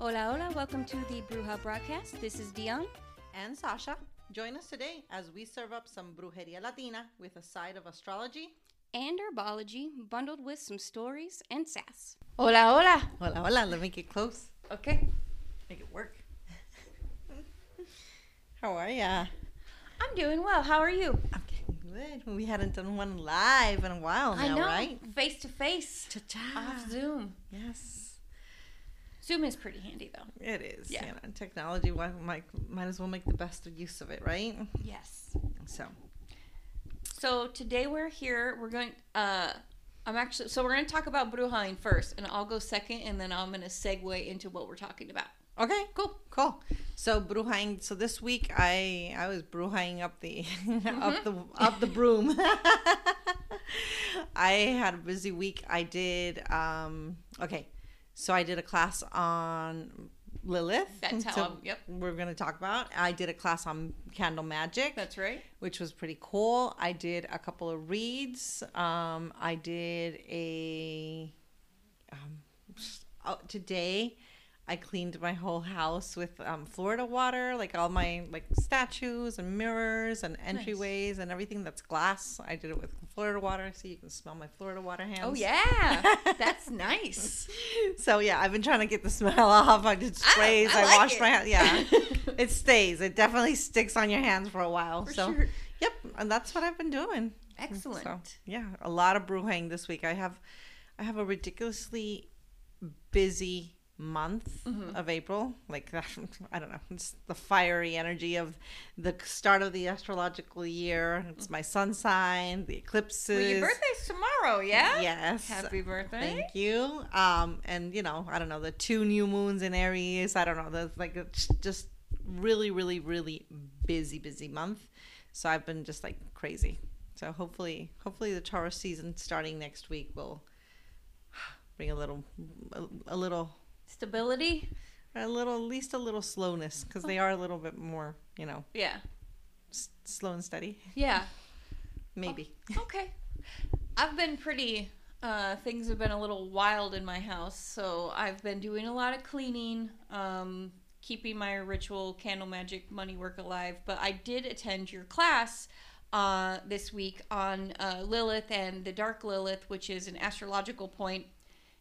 Hola, hola. Welcome to the Bruja broadcast. This is Dion. and Sacha. Join us today as we serve up some brujeria latina with a side of astrology. And herbology bundled with some stories and sass. Hola, hola. Hola, hola. Let me get close. Okay. Make it work. How are ya? I'm doing well. How are you? I'm getting good. We hadn't done one live in a while now, I know. right? Face to face. Cha-cha. Off Zoom. Yes. Zoom is pretty handy though. It is. Yeah. You know, technology might, might as well make the best use of it, right? Yes. So, So today we're here. We're going. Uh, I'm actually. So we're going to talk about Brujain first, and I'll go second, and then I'm going to segue into what we're talking about. okay, cool, cool. So, brujaing. So this week, I I was brujaing up the up the up the broom. I had a busy week. I did. um Okay, so I did a class on Lilith. That's how So I'm- yep. We're gonna talk about. I did a class on candle magic. That's right. which was pretty cool. I did a couple of reads. Um, I did a um, oh, today. I cleaned my whole house with um, Florida water, like all my like statues and mirrors and entryways and everything that's glass. I did it with Florida water, so you can smell my Florida water hands. Oh yeah, that's nice. So yeah, I've been trying to get the smell off. I did sprays. I I, like washed it. my hands. Yeah, it stays. It definitely sticks on your hands for a while. For so sure. Yep, and that's what I've been doing. Excellent. So yeah, a lot of brewing this week. I have, I have a ridiculously busy month Mm-hmm. of April. Like that, I don't know. It's the fiery energy of the start of the astrological year. It's my sun sign, the eclipses. Well, your birthday's tomorrow, yeah? Yes. Happy birthday. Thank you. Um, and you know, I don't know the two new moons in Aries. I don't know. That's like just really, really, really busy, busy month. So I've been just like crazy. So hopefully, hopefully the Taurus season starting next week will bring a little, a, a little, Stability? a little, at least a little slowness because they are a little bit more, you know, Yeah. s- slow and steady. Yeah. Maybe. Okay. I've been pretty uh things have been a little wild in my house, so I've been doing a lot of cleaning, um keeping my ritual candle magic money work alive, but I did attend your class uh this week on uh Lilith and the dark Lilith, which is an astrological point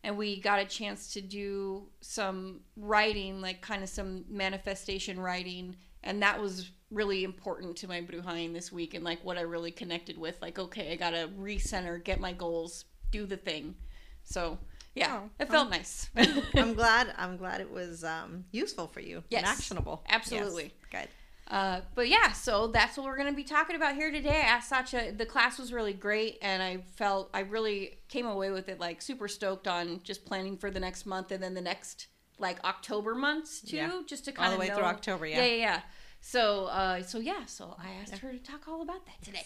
and we got a chance to do some writing, like kind of some manifestation writing, and that was really important to my Brujain this week, and like what I really connected with. Like, okay, I gotta recenter, get my goals, do the thing. So yeah, Oh, it felt nice. I'm glad. I'm glad it was um, useful for you Yes, and actionable. absolutely. Yes, Good. Uh, but yeah, so that's what we're going to be talking about here today. I asked Sacha, the class was really great, and I felt I really came away with it like super stoked on just planning for the next month and then the next like October months too, Yeah. just to kind All kind the way know. through October, yeah. yeah, yeah, yeah. So, uh, so yeah, so I asked her to talk all about that today.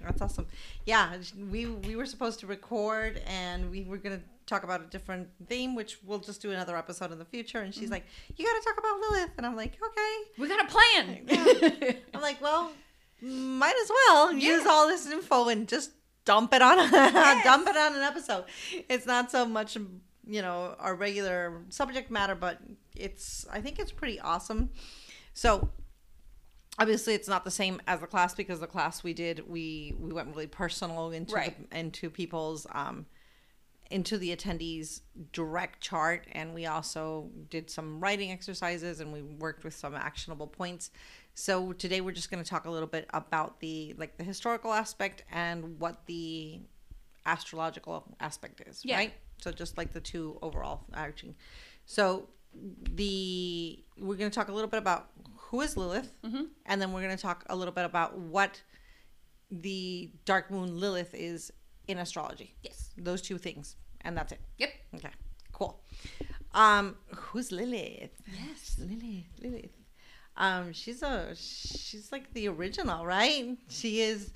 That's awesome. Yeah, we we were supposed to record and we were gonna talk about a different theme, which we'll just do another episode in the future. And she's Mm-hmm. like, "You got to talk about Lilith," and I'm like, "Okay." We got a plan. I'm like, "Well, might as well use all this info and just dump it on dump it on an episode." It's not so much, you know, our regular subject matter, but it's I think it's pretty awesome. So obviously it's not the same as the class because the class we did we we went really personal into Right. the, into people's um into the attendees direct chart and we also did some writing exercises and we worked with some actionable points. So today we're just going to talk a little bit about the like the historical aspect and what the astrological aspect is Yeah. right? So just like the two overall arching. So the we're going to talk a little bit about who is Lilith, mm-hmm. and then we're going to talk a little bit about what the dark moon Lilith is in astrology. yes. Those two things, and that's it. Yep. Okay, cool. Um, who's Lilith? Yes. Lilith. Lilith. Um, she's a she's like the original, right? She is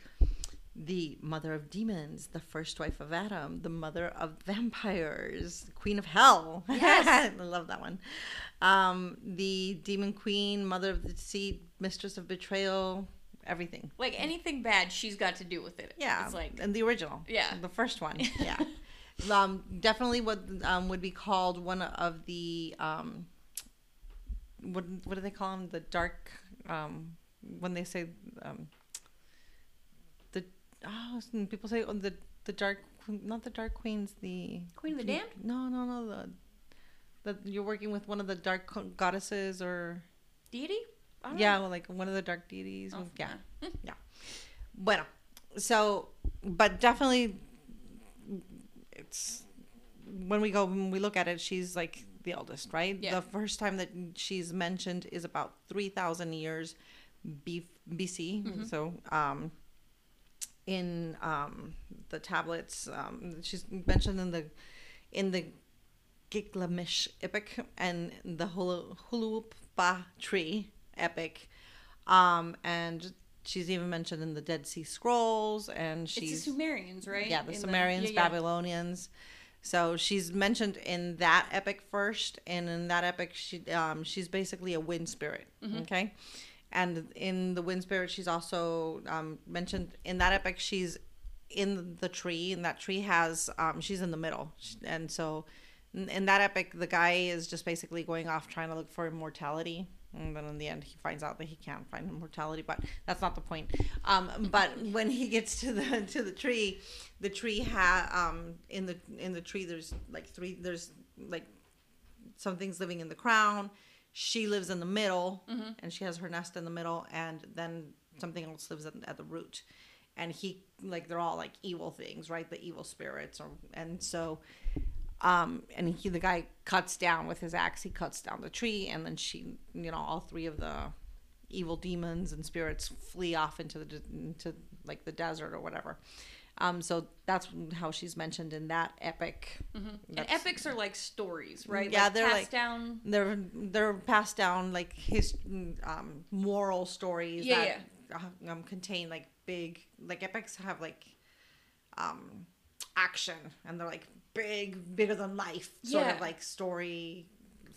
the mother of demons, the first wife of Adam, the mother of vampires, queen of hell. Yes. I love that one. Um, the demon queen, mother of the deceit, mistress of betrayal, everything. Like anything bad, she's got to do with it. Yeah, It's like and the original. Yeah. the first one. Yeah, um, definitely what um, would be called one of the um, what what do they call them? The dark um when they say um the oh people say oh, the the dark not the dark queens the Queen of the Damned? no no no the that you're working with one of the dark goddesses or Deity? Yeah well, like one of the dark deities Oh, yeah yeah. bueno so but definitely it's when we go when we look at it she's like the eldest right Yeah. the first time that she's mentioned is about 3000 years B- bc Mm-hmm. so um in um the tablets um she's mentioned in the in the Gilgamesh epic and the Hulu- Huluppu tree epic um and she's even mentioned in the Dead Sea Scrolls and It's she's the Sumerians, right? yeah, the In Sumerians, yeah, yeah. Babylonians. So she's mentioned in that epic first, and in that epic, she um, she's basically a wind spirit. Mm-hmm. Okay, and in the wind spirit, she's also um, mentioned in that epic. She's in the tree, and that tree has um, she's in the middle, and so in that epic, the guy is just basically going off trying to look for immortality. And then in the end, he finds out that he can't find immortality, but that's not the point. Um, but when he gets to the to the tree, the tree ha um in the in the tree there's like three there's like something's living in the crown. She lives in the middle, and she has her nest in the middle, and then something else lives at, at the root. And he like they're all like evil things, right? The evil spirits, or and so um and he the guy cuts down with his axe. He cuts down the tree and then she you know all three of the evil demons and spirits flee off into the into like the desert or whatever. Um so that's how she's mentioned in that epic. And epics are like stories, right? Yeah, like they're passed like- down. they're they're passed down like his um moral stories Yeah, that uh, um contain like big like epics have like um action and they're like big bigger than life sort Yeah. of like story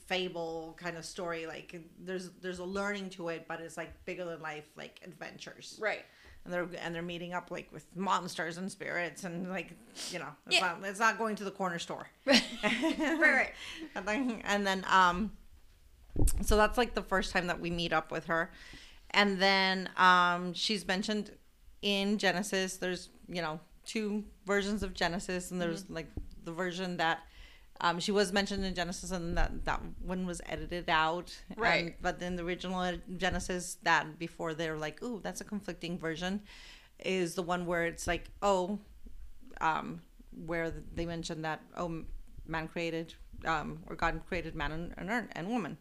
fable kind of story like there's there's a learning to it but it's like bigger than life like adventures Right. and they're and they're meeting up like with monsters and spirits and like you know it's Yeah. not it's not going to the corner store right, right. and then, and then um so that's like the first time that we meet up with her and then um she's mentioned in genesis there's you know two versions of genesis and there's like the version that um, she was mentioned in Genesis, and that that one was edited out. And- Right. but in the original Genesis, that before they're like, "Ooh, that's a conflicting version," is the one where it's like, "Oh, um, where they mentioned that oh man created um, or God created man and, and, and woman,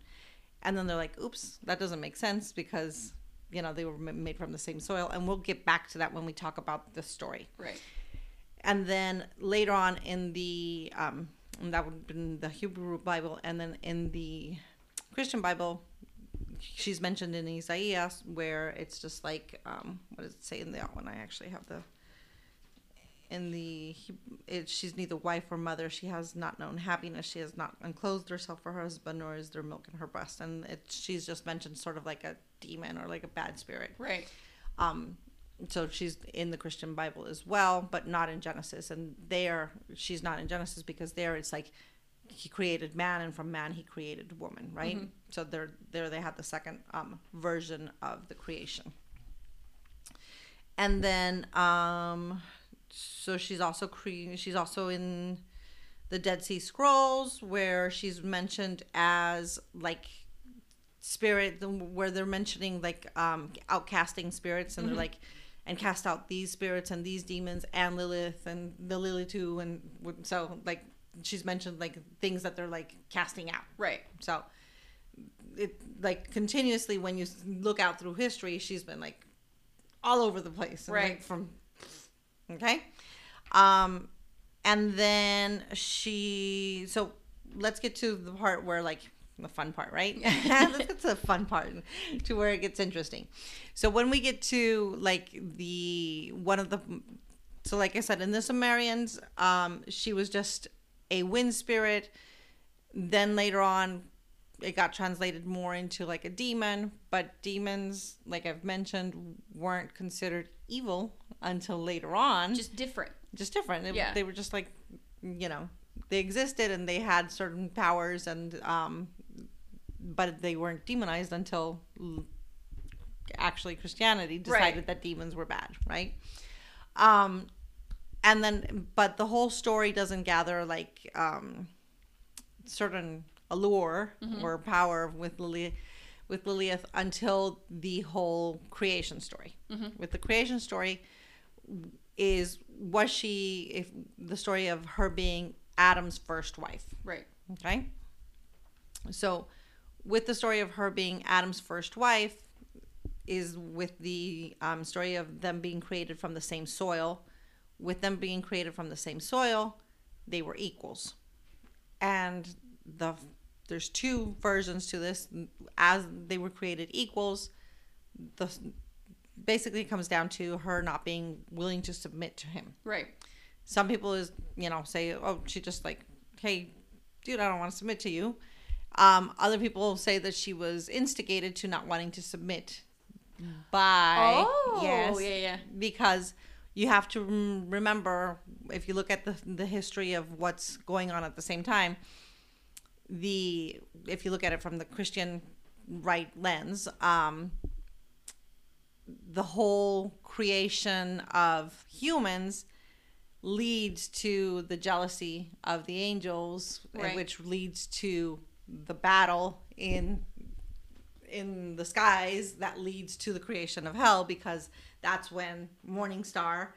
and then they're like, oops, that doesn't make sense because you know they were made from the same soil, and we'll get back to that when we talk about the story. Right. And then later on in the um, and that would have been the Hebrew Bible, and then in the Christian Bible, she's mentioned in Isaiah where it's just like um, what does it say in that one? I actually have the in the it, she's neither wife or mother. She has not known happiness. She has not unclothed herself for her husband, nor is there milk in her breast. And it, she's just mentioned sort of like a demon or like a bad spirit. Right. Um, so she's in the Christian Bible as well, but not in Genesis. And there, she's not in Genesis because there it's like he created man, and from man he created woman, right? So there, there they had the second um, version of the creation. And then, um, so she's also cre- she's also in the Dead Sea Scrolls where she's mentioned as like spirit where they're mentioning like um outcasting spirits and they're like and cast out these spirits and these demons and Lilith and the Lily too and so like she's mentioned like things that they're like casting out Right. so it like continuously when you look out through history she's been like all over the place and, like, Right. from okay um and then she so let's get to the part where like the fun part right? To the fun part to where it gets interesting. So when we get to like the one of the so like i said in the sumerians um she was just a wind spirit. Then later on it got translated more into like a demon but demons like i've mentioned weren't considered evil until later on. Just different. just different. They- Yeah. they were just like you know they existed and they had certain powers and um but they weren't demonized until actually Christianity decided Right. that demons were bad, right? Um, and then, but the whole story doesn't gather like um, certain allure or power with Lily, with Lilith until the whole creation story. With the creation story, is was she if the story of her being Adam's first wife? Right. Okay. So, with the story of her being Adam's first wife, is with the um, story of them being created from the same soil. With them being created from the same soil, they were equals. And the there's two versions to this. As they were created equals, the basically it comes down to her not being willing to submit to him Right. some people is you know say oh she just like hey dude i don't want to submit to you um, other people say that she was instigated to not wanting to submit by Oh, yes yeah, yeah. because you have to remember if you look at the the history of what's going on at the same time the if you look at it from the christian right lens um the whole creation of humans leads to the jealousy of the angels Right. which leads to the battle in in the skies that leads to the creation of hell because that's when morning star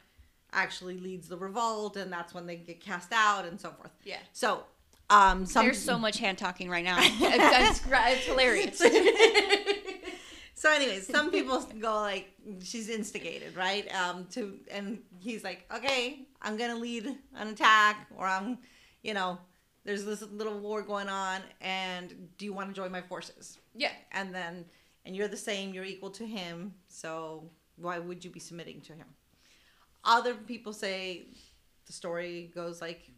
actually leads the revolt and that's when they get cast out and so forth Yeah. so um some There's so much hand talking right now. it's, it's, it's hilarious. so anyways some people go like she's instigated right um to and he's like okay i'm gonna lead an attack or i'm you know there's this little war going on and do you want to join my forces Yeah. and then and you're the same you're equal to him so why would you be submitting to him other people say the story goes like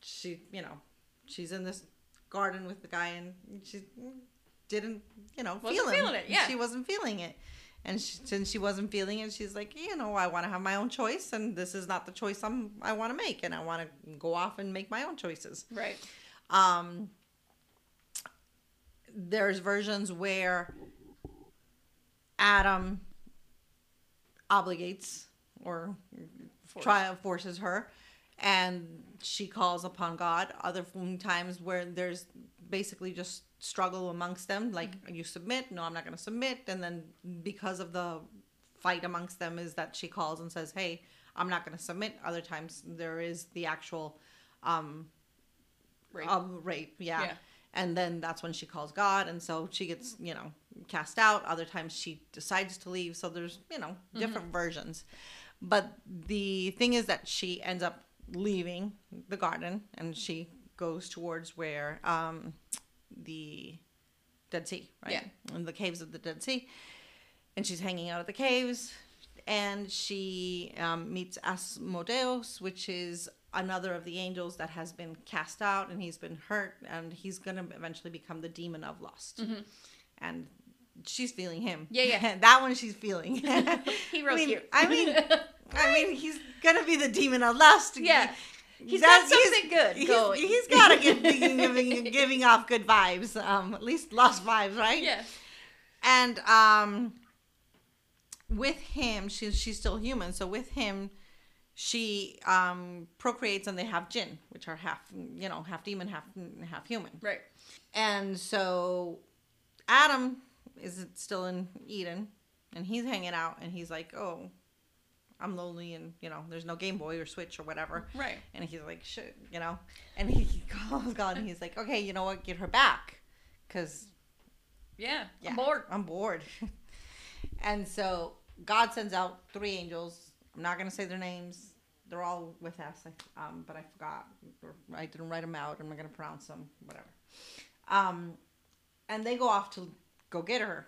she you know she's in this garden with the guy and she didn't you know Wasn't feel him. feeling it, yeah. she wasn't feeling it and she, since she wasn't feeling it she's like you know i want to have my own choice and this is not the choice i'm i want to make and i want to go off and make my own choices Right. um, there's versions where Adam obligates or Force. try forces her, and she calls upon God. Other times where there's basically just struggle amongst them, like you submit, no, I'm not going to submit, and then because of the fight amongst them is that she calls and says, "Hey, I'm not going to submit." Other times there is the actual um, Right. of rape yeah. Yeah. and then that's when she calls god and so she gets you know cast out other times she decides to leave so there's you know different versions but the thing is that she ends up leaving the garden and she goes towards where um the dead sea right Yeah. in the caves of the dead sea and she's hanging out at the caves and she um, meets asmodeus which is another of the angels that has been cast out and he's been hurt and he's going to eventually become the demon of lust and she's feeling him Mm-hmm. Yeah, yeah. that one she's feeling He real I mean. I mean i mean he's gonna be the demon of lust Yeah. He's got something good he's, going. he's gotta give, be giving, giving off good vibes um at least lost vibes right yeah. and um with him she's she's still human so with him she um procreates and they have jinn which are half you know half demon half half human Right. and so adam is still in eden and he's hanging out and he's like oh i'm lonely and you know there's no game boy or switch or whatever Right. and he's like shit you know and he calls god and he's like okay you know what get her back because Yeah. yeah, I'm bored. I'm bored. and so God sends out three angels. I'm not gonna say their names. They're all with us. Um, but I forgot. I didn't write them out. I'm not gonna pronounce them. Whatever. Um, and they go off to go get her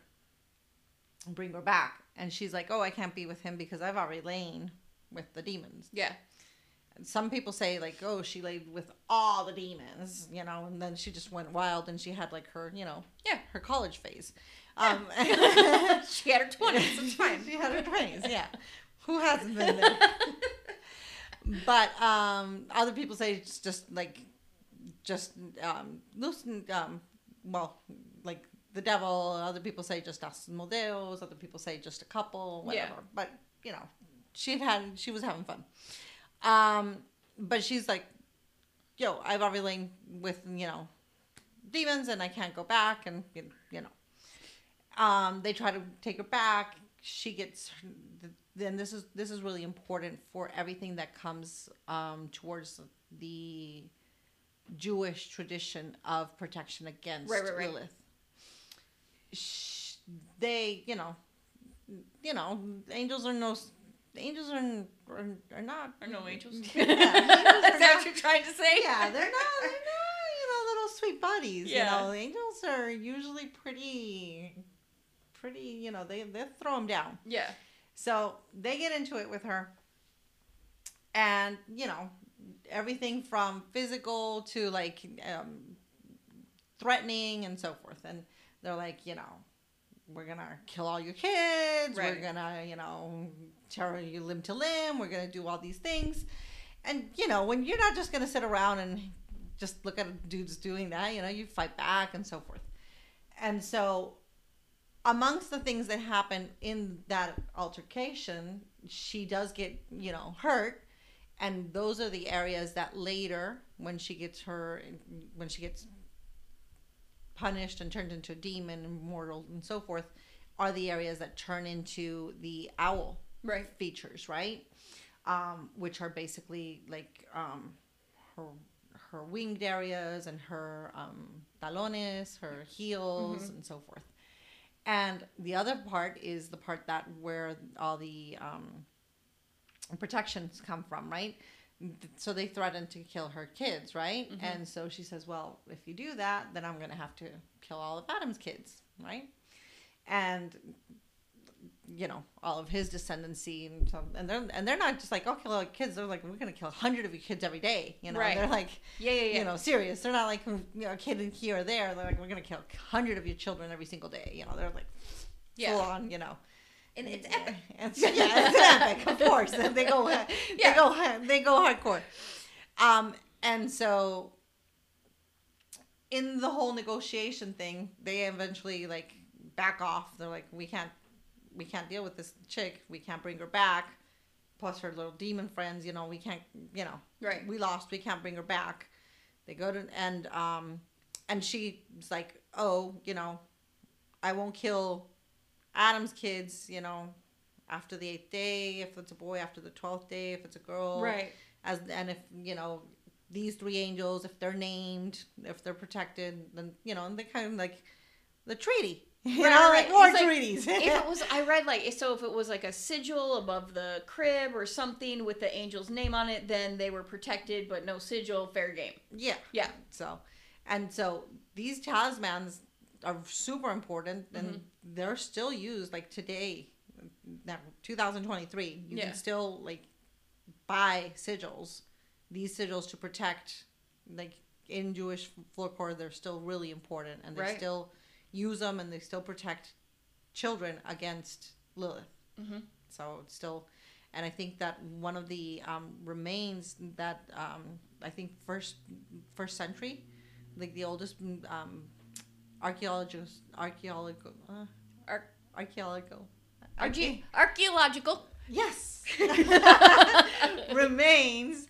and bring her back. And she's like, "Oh, I can't be with him because I've already lain with the demons." Yeah. And some people say like, "Oh, she laid with all the demons," you know, and then she just went wild and she had like her, you know, Yeah. her college phase. Um, She had her 20s. It's fine. she had her twenties. Yeah, who hasn't been there? but um, other people say it's just like, just um, loosen. Um, well, like the devil. Other people say just Asmodeus. Other people say just a couple, Yeah. whatever. But you know, she had she was having fun. Um, but she's like, yo, I've already with you know demons, and I can't go back, and you you know, um, they try to take her back. She gets. Then this is this is really important for everything that comes um, towards the Jewish tradition of protection against Right, right, right. Lilith. Sh- They, you know, you know, angels are no, angels are are, are not Are no angels? Is Yeah, that what you're trying to say? yeah, they're not, they're not, you know, little sweet buddies. Yeah. You know, angels are usually pretty, pretty, you know, they they throw them down. Yeah. So they get into it with her, and you know, everything from physical to like um, threatening and so forth. And they're like, you know, we're gonna kill all your kids. Right. We're gonna, you know, tear you limb to limb. We're gonna do all these things. And you know, when you're not just gonna sit around and just look at dudes doing that, you know, you fight back and so forth. And so amongst the things that happen in that altercation, she does get, you know, hurt. And those are the areas that later, when she gets her, when she gets punished and turned into a demon, immortal, and so forth, are the areas that turn into the owl Right. features, right? Um, which are basically like um, her her winged areas and her um, talones, her heels, and so forth. And the other part is the part that where all the um, protections come from, right? So they threaten to kill her kids, right? Mm-hmm. And so she says, "Well, if you do that, then I'm going to have to kill all of Adam's kids, right?" And you know all of his descendancy and so and they're and they're not just like oh kill all the kids they're like we're gonna kill a hundred of your kids every day you know Right. they're like Yeah, yeah, yeah. you know serious they're not like you know a kid in here or there they're like we're gonna kill a hundred of your children every single day you know they're like Yeah. full on you know and it's epic. yeah, it's epic, of course. They go, they Yeah. go, they go hardcore. Um, and so, in the whole negotiation thing, they eventually like back off. They're like, we can't, we can't deal with this chick. We can't bring her back. Plus her little demon friends, you know, we can't, you know, Right. we lost. We can't bring her back. They go to and um, and she's like, oh, you know, I won't kill Adam's kids, you know, after the eighth day, if it's a boy, after the twelfth day, if it's a girl, Right. As and if you know these three angels, if they're named, if they're protected, then you know, and they kind of like the treaty, you Right, know, right. like war It's like- treaties. if it was I read like so if it was like a sigil above the crib or something with the angel's name on it, then they were protected but no sigil, fair game. yeah, Yeah. So, and so these talismans are super important, and Mm-hmm. they're still used like today, now 2023. You Yeah. can still like buy sigils, these sigils to protect, like in Jewish folklore, they're still really important, and they Right. still use them, and they still protect children against Lilith. Mm-hmm. So it's still, and I think that one of the um, remains that um, I think first first century, like the oldest um, archaeological archaeological uh, Ar- archaeological Arche- archaeological. yes remains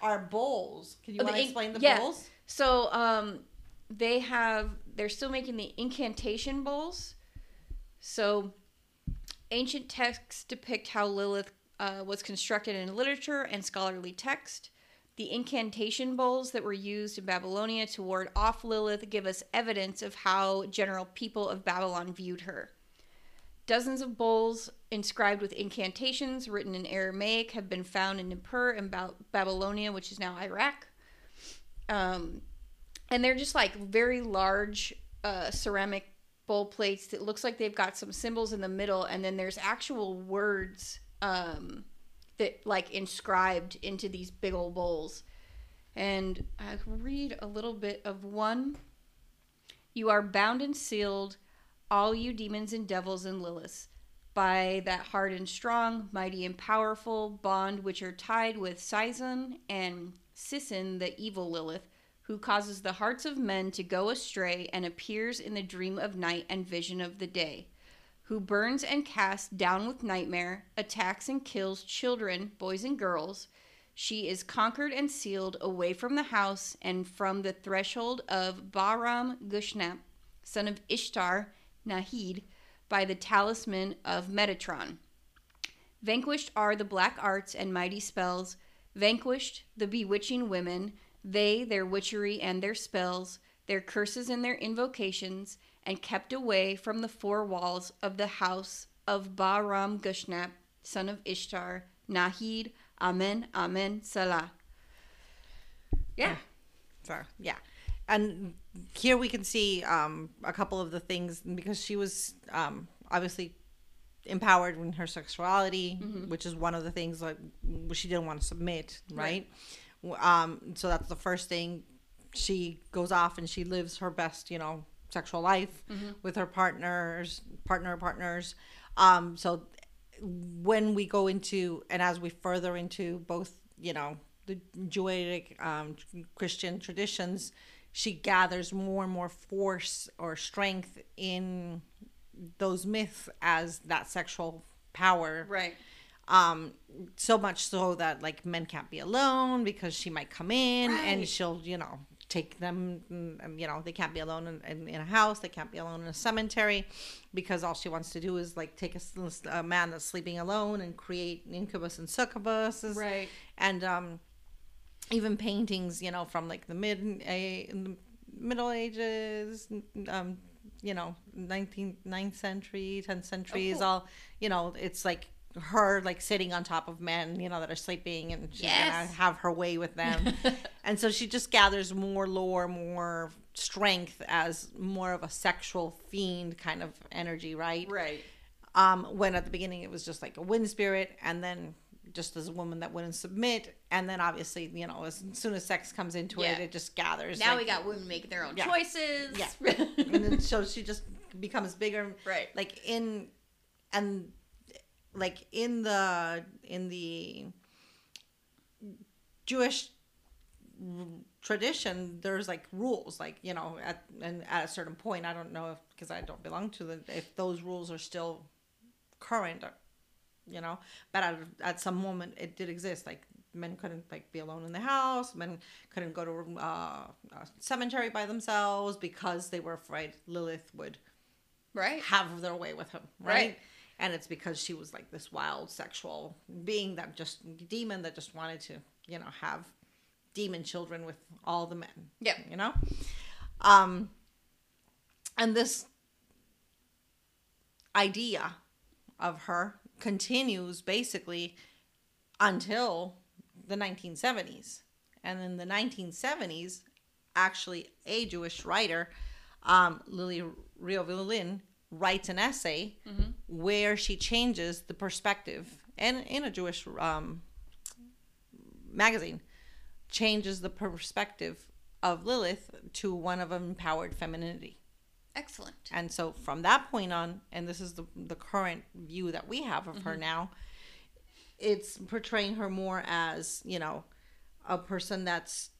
are bowls. Can you Oh, the want to explain the yeah. bowls? So um they have they're still making the incantation bowls. So ancient texts depict how Lilith uh, was constructed in literature and scholarly text. The incantation bowls that were used in Babylonia to ward off Lilith give us evidence of how general people of Babylon viewed her. Dozens of bowls inscribed with incantations written in Aramaic have been found in Nippur and Ba- Babylonia, which is now Iraq. Um, and they're just like very large uh, ceramic bowl plates that looks like they've got some symbols in the middle, and then there's actual words um, that like inscribed into these big old bowls. And I read a little bit of one. You are bound and sealed, all you demons and devils and Liliths, by that hard and strong, mighty and powerful bond which are tied with Sison and Sisson, the evil Lilith, who causes the hearts of men to go astray and appears in the dream of night and vision of the day, who burns and casts down with nightmare, attacks and kills children, boys and girls. She is conquered and sealed away from the house and from the threshold of Bahram Gushnap, son of Ishtar, Nahid, by the talisman of Metatron. Vanquished are the black arts and mighty spells, vanquished the bewitching women, they, their witchery and their spells, their curses and their invocations, and kept away from the four walls of the house of Bahram Gushnap, son of Ishtar, Nahid, Amen, Amen, Salah. Yeah. So yeah, and here we can see um, a couple of the things because she was um, obviously empowered in her sexuality, which is one of the things like she didn't want to submit, right? Um, so that's the first thing. She goes off and she lives her best, you know, sexual life with her partners, partner partners. Um, so when we go into and as we further into both, you know, the Judaic um, Christian traditions, she gathers more and more force or strength in those myths as that sexual power Right. um so much so that like men can't be alone because she might come in and she'll you know take them mm, you know they can't be alone in, in, in a house they can't be alone in a cemetery because all she wants to do is like take a, a man that's sleeping alone and create incubus and succubus Right. and um even paintings you know from like the mid a middle ages um you know 19th 9th century 10th century is cool. all you know it's like her like sitting on top of men you know that are sleeping and she's gonna have her way with them and so she just gathers more lore more strength as more of a sexual fiend kind of energy right Right. um, when at the beginning it was just like a wind spirit, and then just as a woman that wouldn't submit, and then obviously you know as soon as sex comes into Yeah. it, it just gathers. Now like- we got women making their own Yeah. choices. Yeah. and then so she just becomes bigger, Right. Like in and like in the in the Jewish tradition there's like rules like you know at and at a certain point i don't know if because i don't belong to the if those rules are still current you know but at, at some moment it did exist like men couldn't like be alone in the house men couldn't go to uh, a cemetery by themselves because they were afraid lilith would Right. have their way with him right, Right. And it's because she was like this wild sexual being that just demon that just wanted to you know have demon children with all the men. Yeah. You know? Um and this idea of her continues basically until the 1970s and in the 1970s actually a jewish writer um, Lilly Rivlin writes an essay where she changes the perspective and in a jewish um, magazine changes the perspective of Lilith to one of empowered femininity. Excellent. And so from that point on, and this is the the current view that we have of her now, it's portraying her more as, you know, a person that's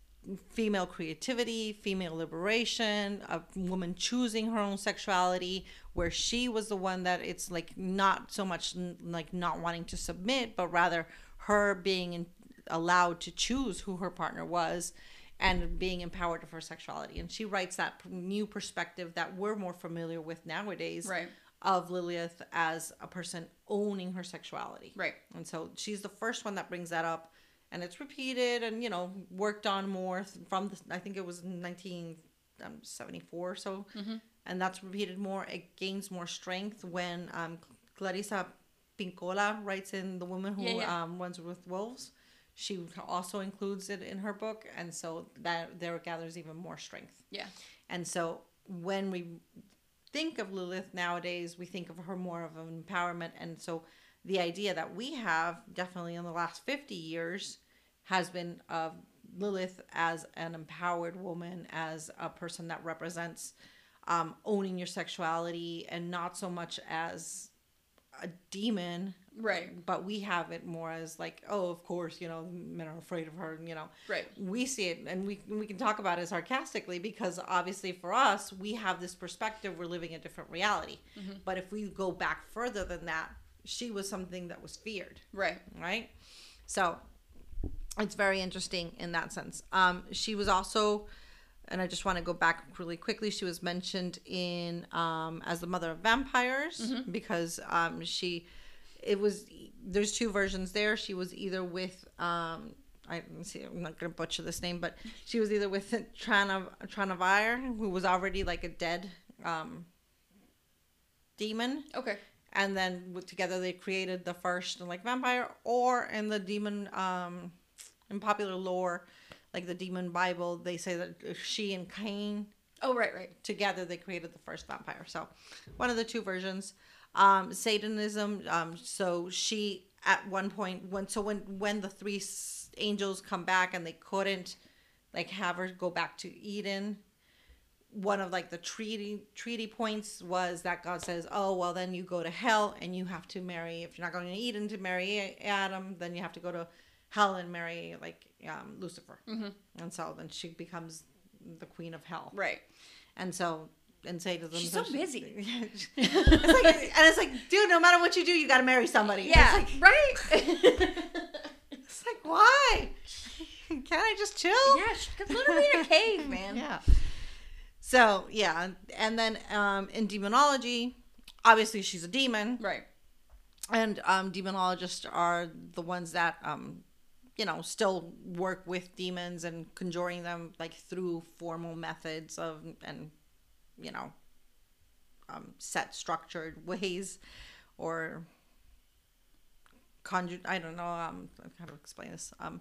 female creativity, female liberation, a woman choosing her own sexuality, where she was the one that it's like not so much n- like not wanting to submit, but rather her being in, allowed to choose who her partner was and being empowered of her sexuality. And she writes that p- new perspective that we're more familiar with nowadays Right. of Lilith as a person owning her sexuality. Right. And so she's the first one that brings that up. And it's repeated and, you know, worked on more from, the, I think it was 1974 or so. Mm-hmm. And that's repeated more. It gains more strength when um, Clarissa Pinkola writes in The Woman Who Yeah, yeah. Um, Runs with Wolves. She also includes it in her book. And so that there gathers even more strength. Yeah. And so when we think of Lilith nowadays, we think of her more of an empowerment. And so the idea that we have, definitely in the last 50 years, has been of Lilith as an empowered woman, as a person that represents um, owning your sexuality and not so much as a demon Right. but we have it more as like oh of course you know men are afraid of her you know Right. we see it and we we can talk about it sarcastically because obviously for us we have this perspective we're living a different reality Mm-hmm. but if we go back further than that she was something that was feared Right. right so it's very interesting in that sense um she was also and I just want to go back really quickly. She was mentioned in um, as the mother of vampires because um, she, it was there's two versions there. She was either with um, I see I'm not gonna butcher this name, but she was either with Tranavire, who was already like a dead um, demon, Okay. and then together they created the first like vampire, or in the demon um, in popular lore, like the demon Bible, they say that she and Cain Oh, right, right. together they created the first vampire. So one of the two versions. Um, Satanism. Um, so she at one point when so when when the three angels come back and they couldn't like have her go back to Eden. One of like the treaty treaty points was that God says, "Oh well, then you go to hell and you have to marry. If you're not going to Eden to marry Adam, then you have to go to hell and marry like um, Lucifer." Mm-hmm. And so then she becomes the queen of hell. Right. And so, and say to them, She's so busy. it's like, and it's like, dude, no matter what you do, you got to marry somebody. Yeah. It's like, right. it's like, why? Can't I just chill? yeah. She could literally in a cave, man. Yeah. So yeah, and then um, in demonology, obviously she's a demon, Right. and um, demonologists are the ones that um, you know still work with demons and conjuring them like through formal methods of and you know um, set structured ways or conjure i don't know um how to explain this um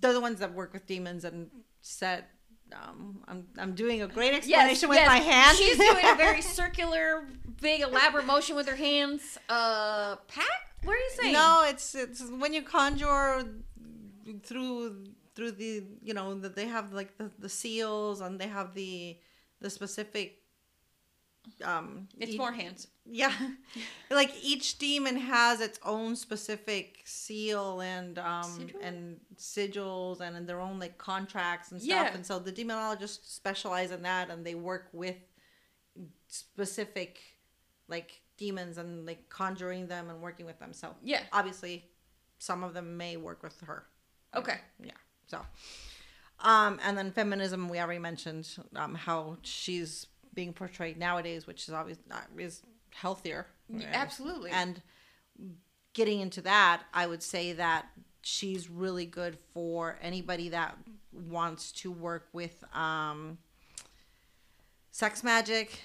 they're the ones that work with demons and set um i'm, I'm doing a great explanation with my hands. She's doing a very circular, big, elaborate motion with her hands. Uh, Pat, what are you saying? No, it's it's when you conjure through through the you know that they have like the, the seals and they have the the specific um it's e- more hands. yeah like each demon has its own specific seal and um Sigil? and sigils and, and their own like contracts and stuff Yeah. and so the demonologists specialize in that and they work with specific like demons and like conjuring them and working with them so Yeah. obviously some of them may work with her Okay. yeah so um and then feminism we already mentioned um how she's being portrayed nowadays which is obviously not is healthier Yeah, absolutely. and getting into that i would say that she's really good for anybody that wants to work with um sex magic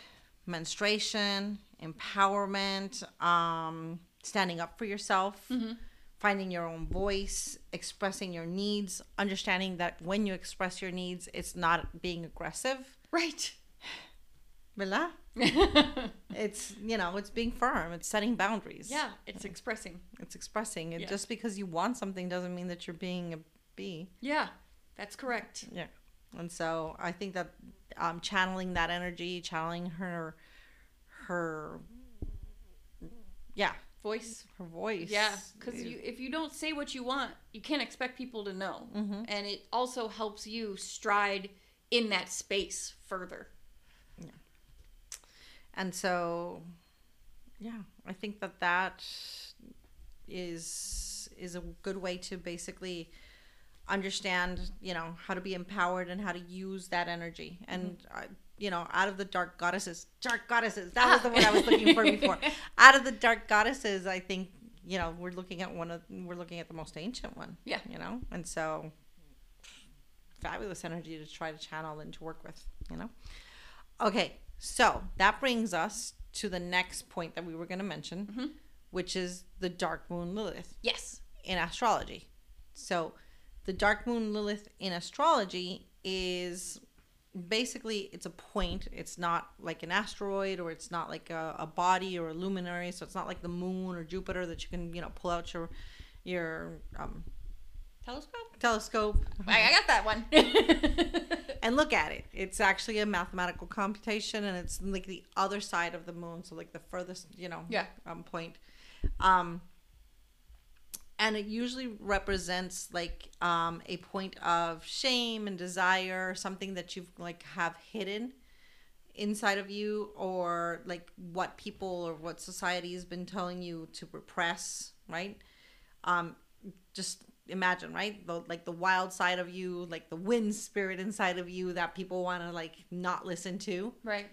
menstruation empowerment um standing up for yourself finding your own voice, expressing your needs, understanding that when you express your needs, it's not being aggressive. Right. Bella? It's, you know, it's being firm, it's setting boundaries. yeah, it's expressing. It's expressing. And Yeah. just because you want something doesn't mean that you're being a bee. Yeah, that's correct. Yeah. And so I think that um, channeling that energy, channeling her, her, yeah, Voice. her voice. Yeah, because you, if you don't say what you want, you can't expect people to know, Mm-hmm. and it also helps you stride in that space further. And so yeah i think that that is is a good way to basically understand you know how to be empowered and how to use that energy. And uh, you know out of the dark goddesses dark goddesses that was the one i was looking for before. Out of the dark goddesses i think you know we're looking at one of we're looking at the most ancient one Yeah. you know? And so fabulous energy to try to channel and to work with you know? Okay, so that brings us to the next point that we were going to mention, which is the dark moon Lilith Yes. in astrology. So, the dark moon Lilith in astrology is basically it's a point. It's not like an asteroid or it's not like a, a body or a luminary. So it's not like the moon or Jupiter that you can you know pull out your your um, Telescope. telescope I, I got that one. and look at it. It's actually a mathematical computation, and it's like the other side of the moon, so like the furthest, you know, Yeah. um, point. Um, and it usually represents like um, a point of shame and desire, something that you've like have hidden inside of you, or like what people or what society has been telling you to repress, right? Um, just imagine, right? The like the wild side of you, like the wind spirit inside of you that people want to like not listen to right.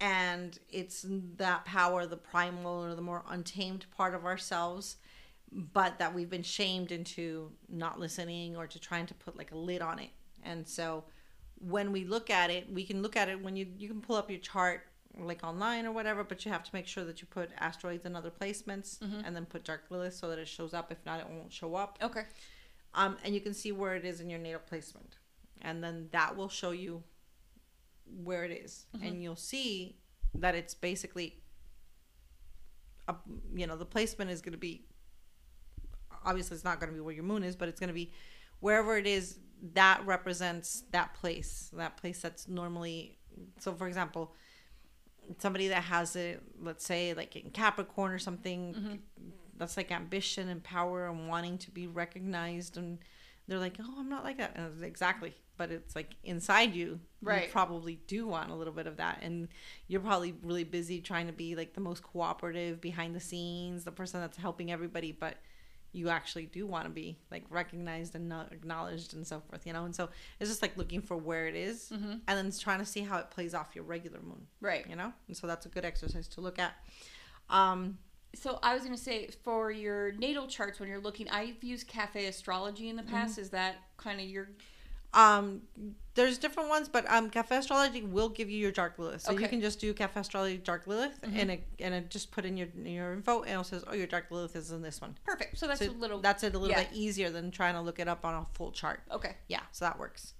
and it's that power the primal or the more untamed part of ourselves but that we've been shamed into not listening or to trying to put like a lid on it and so when we look at it we can look at it when you you can pull up your chart like online or whatever but you have to make sure that you put asteroids and other placements mm-hmm. and then put dark lilith so that it shows up if not it won't show up Okay. Um, and you can see where it is in your natal placement. And then that will show you where it is. and you'll see that it's basically a, you know the placement is going to be obviously it's not going to be where your moon is but it's going to be wherever it is that represents that place that place that's normally so for example somebody that has it let's say like in capricorn or something that's like ambition and power and wanting to be recognized and they're like oh i'm not like that. And exactly. But it's like inside you Right. you probably do want a little bit of that and you're probably really busy trying to be like the most cooperative behind the scenes the person that's helping everybody but you actually do want to be like recognized and not acknowledged and so forth you know? And so it's just like looking for where it is, and then trying to see how it plays off your regular moon Right. you know? And so that's a good exercise to look at. Um So I was gonna say for your natal charts when you're looking, I've used Cafe Astrology in the past. Is that kind of your um there's different ones but um cafe astrology will give you your dark lilith so you can just do cafe astrology dark lilith and it and it just put in your your info and it says oh your dark lilith is in this one perfect? So that's so a little. that's it a little yeah. bit easier than trying to look it up on a full chart okay. yeah so that works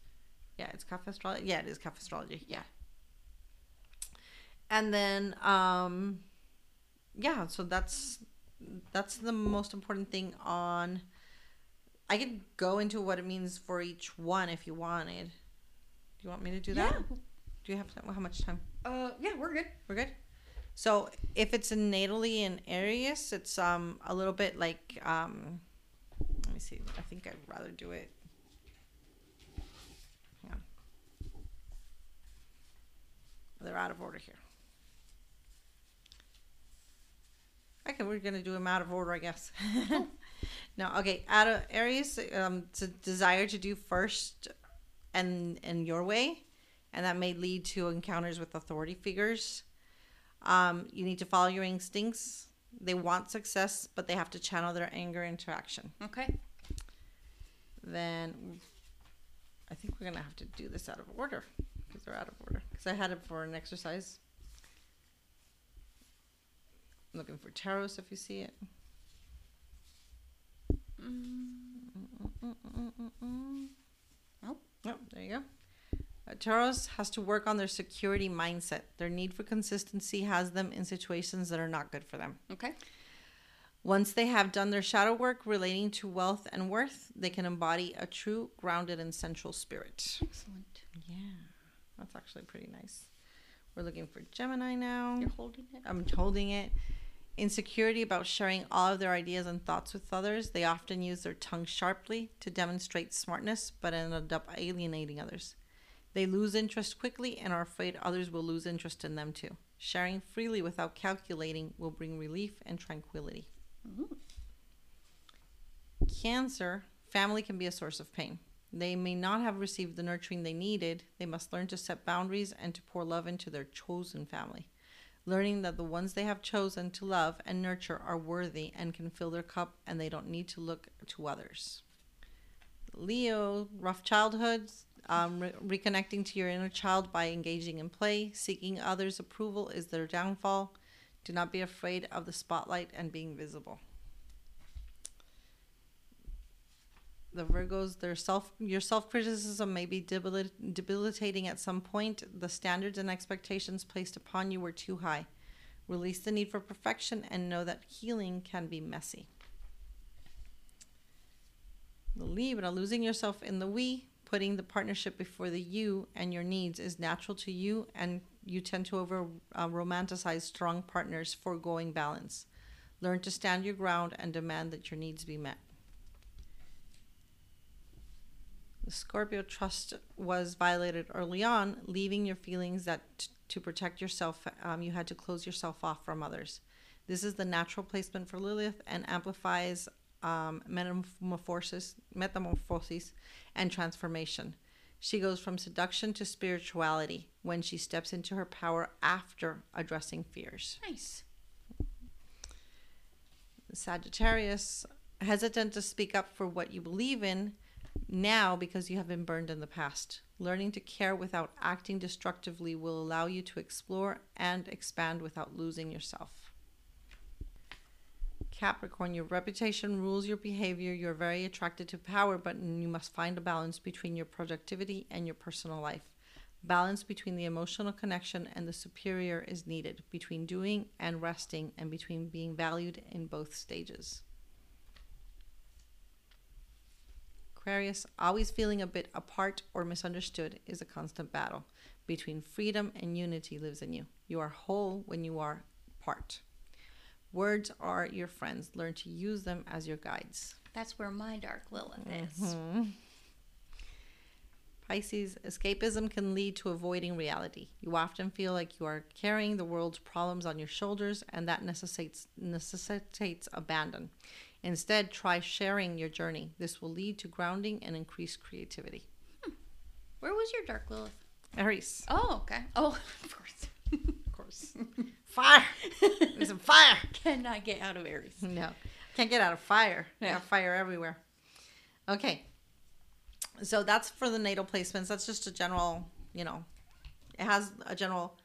yeah it's cafe astrology yeah it is cafe astrology yeah and then um yeah so that's that's the most important thing on i could go into what it means for each one if you wanted do you want me to do that Yeah. do you have time? how much time Uh, yeah, we're good. we're good so if it's in natally in Aries, it's um a little bit like um let me see. I think I'd rather do it. Hang on. They're out of order here. Okay, we're gonna do them out of order, I guess. no, okay. Out of Aries, um, it's a desire to do first, and in your way, and that may lead to encounters with authority figures. Um, you need to follow your instincts. They want success, but they have to channel their anger into action. Okay. Then I think we're gonna have to do this out of order because they're out of order. Because I had it for an exercise. I'm looking for Taurus if you see it. Nope. Nope, there you go. Uh, Taurus has to work on their security mindset. Their need for consistency has them in situations that are not good for them. Okay. Once they have done their shadow work relating to wealth and worth, they can embody a true, grounded, and central spirit. Excellent. Yeah, that's actually pretty nice. We're looking for Gemini now. You're holding it. I'm holding it. Insecurity about sharing all of their ideas and thoughts with others. They often use their tongue sharply to demonstrate smartness, but end up alienating others. They lose interest quickly and are afraid others will lose interest in them too. Sharing freely without calculating will bring relief and tranquility. Cancer, family can be a source of pain. They may not have received the nurturing they needed. They must learn to set boundaries and to pour love into their chosen family. Learning that the ones they have chosen to love and nurture are worthy and can fill their cup and they don't need to look to others. Leo, rough childhoods, um, re- reconnecting to your inner child by engaging in play, seeking others' approval is their downfall. Do not be afraid of the spotlight and being visible. The Virgos, their self, your self criticism may be debilit- debilitating at some point. The standards and expectations placed upon you were too high. Release the need for perfection and know that healing can be messy. The Libra, losing yourself in the we, putting the partnership before the you and your needs is natural to you, and you tend to over uh, romanticize strong partners, foregoing balance. Learn to stand your ground and demand that your needs be met. The Scorpio trust was violated early on, leaving your feelings that t- to protect yourself, um, you had to close yourself off from others. This is the natural placement for Lilith and amplifies um, metamorphosis, metamorphosis and transformation. She goes from seduction to spirituality when she steps into her power after addressing fears. Nice. Sagittarius, hesitant to speak up for what you believe in now because you have been burned in the past. Learning to care without acting destructively will allow you to explore and expand without losing yourself. Capricorn, your reputation rules your behavior. You're very attracted to power, but you must find a balance between your productivity and your personal life. Balance between the emotional connection and the superior is needed, between doing and resting, and between being valued in both stages. Aquarius, always feeling a bit apart or misunderstood is a constant battle. Between freedom and unity lives in you. You are whole when you are part. Words are your friends. Learn to use them as your guides. That's where my dark Lilith is. Mm-hmm. Pisces, escapism can lead to avoiding reality. You often feel like you are carrying the world's problems on your shoulders, and that necessitates, necessitates abandon. Instead, try sharing your journey. This will lead to grounding and increased creativity. Hmm. Where was your dark Lilith? Aries, Oh, okay. Oh, of course. of course. fire! There's some fire! Cannot get out of Aries. No, can't get out of fire. Yeah, fire everywhere. Okay, so that's for the natal placements. That's just a general, you know, it has a general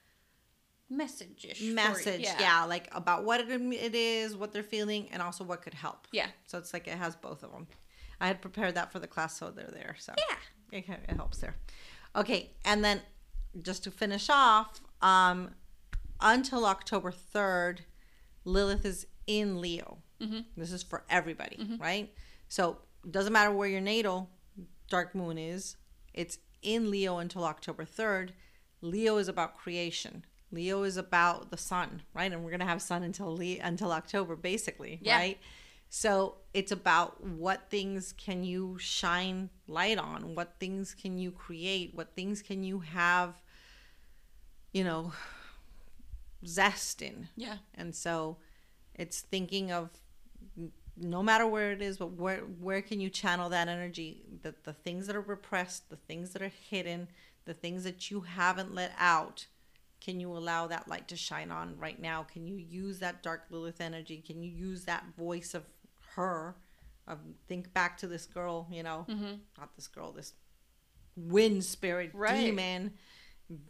Message-ish. message, yeah. like about what it, it is, what they're feeling, and also what could help. Yeah. So it's like it has both of them. I had prepared that for the class, so they're there. So Yeah. it, it helps there. Okay, and then just to finish off, um, until October third, Lilith is in Leo. Mhm. This is for everybody, right? So it doesn't matter where your natal dark moon is. It's in Leo until October third. Leo is about creation. Leo is about the sun, right? And we're gonna have sun until Le- until October, basically, Yeah. right? So it's about what things can you shine light on? What things can you create? What things can you have, you know, zest in? Yeah. And so it's thinking of no matter where it is, but where where can you channel that energy? The the things that are repressed, the things that are hidden, the things that you haven't let out. Can you allow that light to shine on right now? Can you use that dark Lilith energy? Can you use that voice of her? Of think back to this girl, you know, Mm-hmm. not this girl, this wind spirit Right. demon,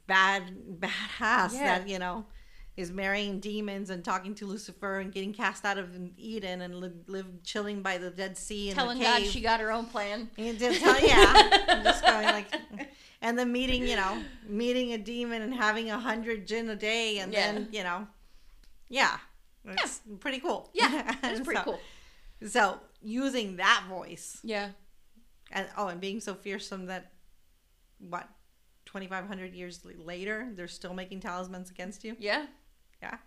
bad badass Yeah. that you know is marrying demons and talking to Lucifer and getting cast out of Eden and live, live chilling by the Dead Sea and Telling God she got her own plan. And just tell- yeah, I'm just going like, and then meeting, you know, meeting a demon and having a hundred jinn a day, and Yeah. then you know, yeah, it's pretty cool. Yeah, that's And pretty so- cool. So using that voice Yeah. and oh, and being so fearsome that what 2500 years later they're still making talismans against you Yeah. yeah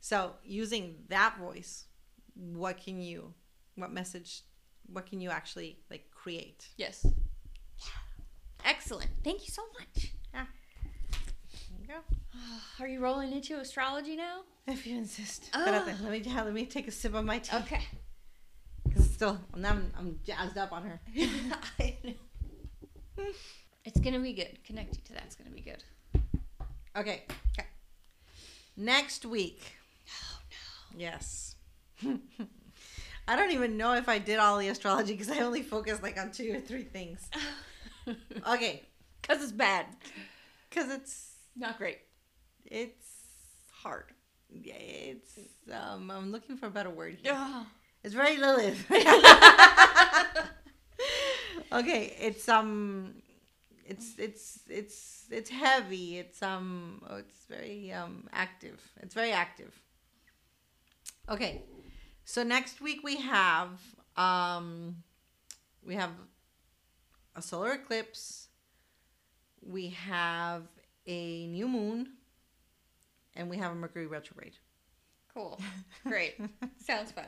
so using that voice what can you what message what can you actually like create Yes. Excellent. Thank you so much. yeah there you go Are you rolling into astrology now? if you insist Oh. Let me let me take a sip of my tea Okay. Because still now I'm, I'm jazzed up on her it's gonna be good. Connecting to that's gonna be good. okay Okay. next week Oh no. Yes. I don't even know if I did all the astrology because I only focused like on two or three things. Okay, Cause it's bad. because it's Not great. it's hard. Yeah, it's um. I'm looking for a better word. Here. Oh. It's very Lilith. okay, it's um, it's it's it's it's heavy. It's um, oh, it's very um active. It's very active. Okay, so next week we have um, we have a solar eclipse, we have a new moon, and we have a Mercury retrograde. Cool. Great. Sounds fun.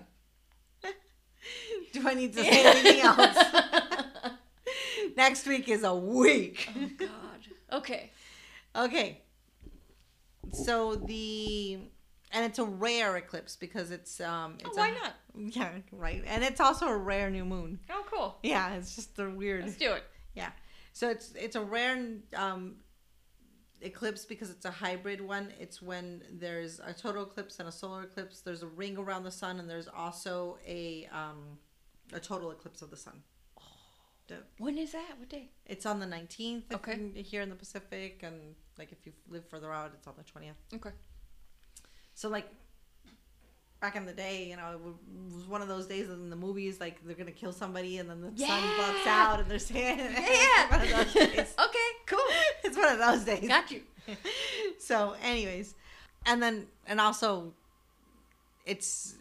Do I need to say anything else? Next week is a week. Oh God. Okay. Okay. So the and it's a rare eclipse because it's um Oh, it's why a, not? Yeah, right. And it's also a rare new moon. Oh, cool. Yeah, it's just a weird. Let's do it. Yeah so it's it's a rare um eclipse because it's a hybrid one. It's when there's a total eclipse and a solar eclipse. There's a ring around the sun and there's also a um a total eclipse of the sun. The- When is that? What day? It's on the 19th Okay. here in the Pacific and like if you live further out it's on the 20th. Okay. So like back in the day, you know, it was one of those days in the movies like they're gonna kill somebody and then the sun bucks out and they're saying Yeah. it's one of those days. okay. Cool. It's one of those days. Got you. so, anyways, and then and also, it's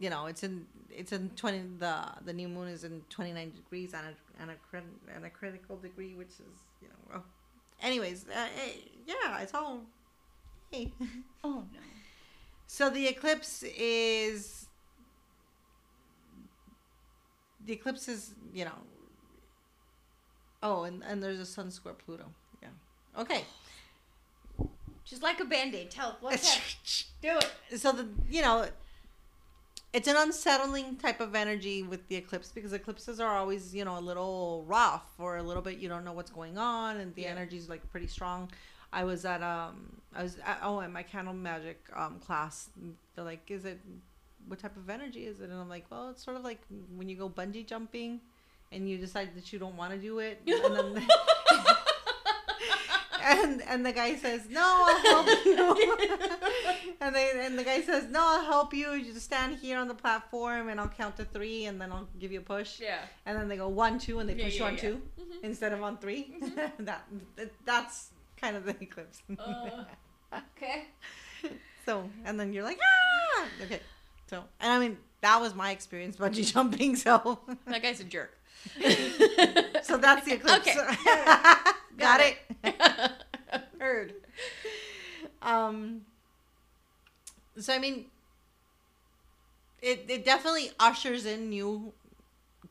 you know it's in it's in twenty the the new moon is in twenty nine degrees and a and a crit- and a critical degree, which is you know well. Anyways, uh, eh, yeah, it's all. Hey. Oh no. So the eclipse is the eclipse is you know. Oh, and and there's a sun square Pluto. Yeah. Okay. Just like a band-aid. Tell what's? Do it. so the you know it's an unsettling type of energy with the eclipse because eclipses are always you know a little rough or a little bit you don't know what's going on and the Yeah. energy's like pretty strong i was at um i was at, oh in my candle magic um class. They're like is it what type of energy is it? And i'm like well it's sort of like when you go bungee jumping and you decide that you don't want to do it. And then and and the guy says no i'll help you. And they and the guy says no i'll help you. You just stand here on the platform and i'll count to three and then i'll give you a push. Yeah. and then they go one two and they Yeah, push you on yeah. 2 Mhm. instead of on 3 that that's kind of the eclipse Uh. Okay. so and then you're like ah okay so and i mean that was my experience bungee jumping so That guy's a jerk. so that's the eclipse Okay. got, Got it. Heard. Um. So I mean, it it definitely ushers in new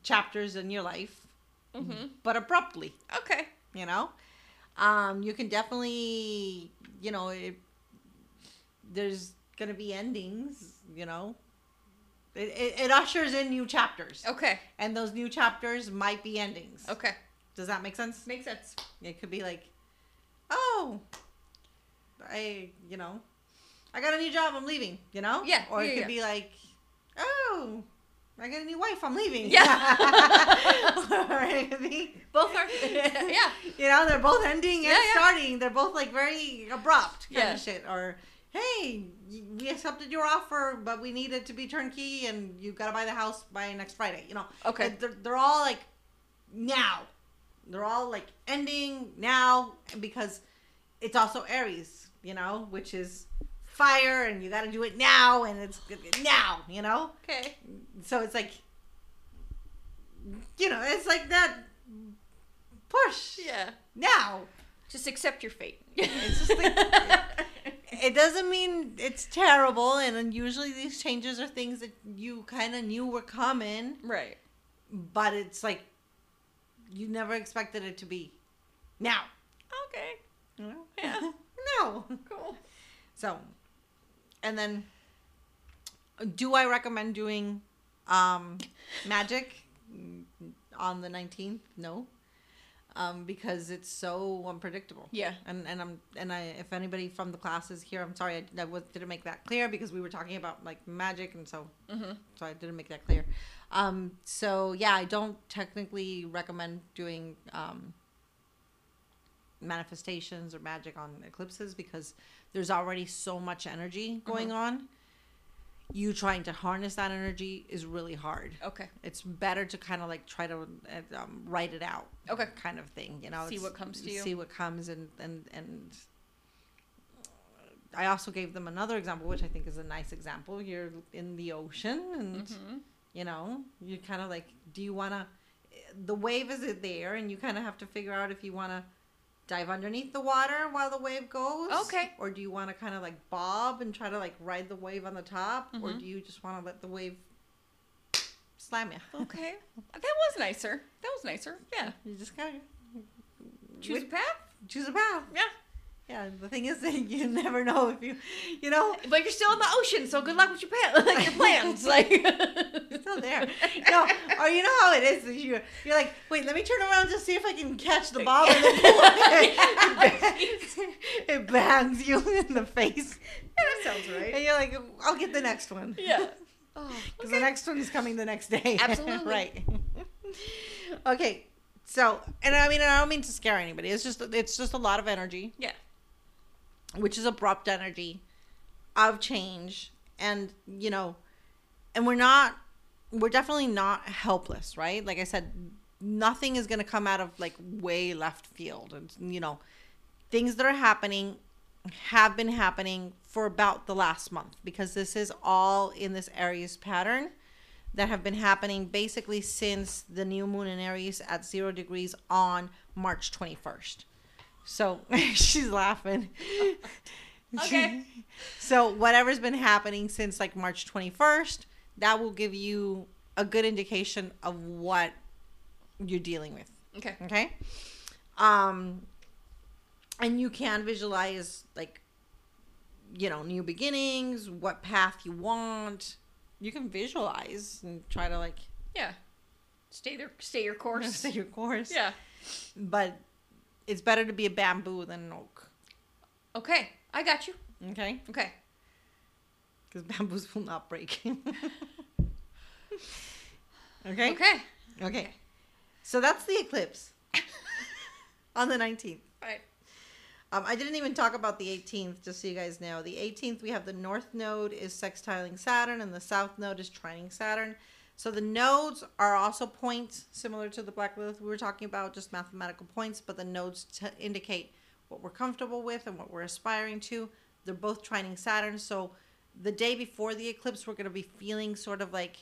chapters in your life, Mm-hmm. but abruptly. Okay. You know, um, you can definitely, you know, it, there's gonna be endings. You know, it, it it ushers in new chapters, Okay. and those new chapters might be endings. Okay. Does that make sense? Makes sense. It could be like, oh, I, you know, I got a new job, I'm leaving, you know? Yeah, Or it yeah, could yeah. be like, oh, I got a new wife, I'm leaving. Yeah. or be, Both are. yeah. you know, they're both ending and Yeah, yeah. starting. They're both like very abrupt kind Yeah. of shit. Or, hey, we accepted your offer, but we need it to be turnkey and you got to buy the house by next Friday, you know? Okay. They're, they're all like now. They're all like ending now because it's also Aries, you know, which is fire and you got to do it now and it's now, you know? Okay. So it's like, you know, it's like that push Yeah. now. Just accept your fate. It's just like, it doesn't mean it's terrible. And usually these changes are things that you kind of knew were coming. right. but it's like you never expected it to be now. Okay. You know? Yeah. no. Cool. So, and then, do I recommend doing um, magic on the nineteenth? No, um, because it's so unpredictable. Yeah. And and I'm and I if anybody from the class is here, I'm sorry I, I was, didn't make that clear because we were talking about like magic and so Mm-hmm. so I didn't make that clear. Um, so yeah, I don't technically recommend doing um, manifestations or magic on eclipses because there's already so much energy going on. You trying to harness that energy is really hard. Okay. It's better to kind of like try to uh, um, write it out, Okay. kind of thing. You know, See what comes to you. See what comes, and and and. I also gave them another example, which I think is a nice example. You're in the ocean, and Mm-hmm. you know you kind of like do you want to the wave is it there, and you kind of have to figure out if you want to dive underneath the water while the wave goes. Okay. Or do you want to kind of like bob and try to like ride the wave on the top, or Mhm. do you just want to let the wave slam you? Okay. That was nicer. That was nicer. Yeah. You just kind of Choose a path. choose a path. Yeah. Yeah. The thing is that you never know if you, you know, But you're still in the ocean, so good luck with your pa- like your plans. Like it's still there. No, or you know how it is. You you're like, wait, let me turn around to see if I can catch the ball, and then pull it. bangs, it bangs you in the face, Yeah, that sounds right. and you're like, I'll get the next one. Yeah. Oh, Because the next one is coming the next day. Absolutely. right. okay. So, and I mean, I don't mean to scare anybody. It's just, it's just a lot of energy. Yeah. Which is abrupt energy of change, and you know, and we're not, we're definitely not helpless, right? Like I said, nothing is going to come out of like way left field, and you know, things that are happening have been happening for about the last month because this is all in this Aries pattern that have been happening basically since the new moon in Aries at zero degrees on March 21st. So she's laughing. Okay. so whatever's been happening since like March 21st, that will give you a good indication of what you're dealing with. Okay. Okay. Um, and you can visualize like, you know, new beginnings, what path you want. You can visualize and try to like Yeah. Stay there. Stay your course. stay your course. Yeah. But it's better to be a bamboo than an oak. Okay. I got you. Okay. Okay. Because bamboos will not break. okay. Okay. Okay. So that's the eclipse on the 19th. Right. Um, I didn't even talk about the 18th, just so you guys know. The 18th, we have the north node is sextiling Saturn, and the south node is trining Saturn. So the nodes are also points similar to the Black Lilith we were talking about, just mathematical points, but the nodes t- indicate what we're comfortable with and what we're aspiring to. They're both trining Saturn. So the day before the eclipse, we're going to be feeling sort of like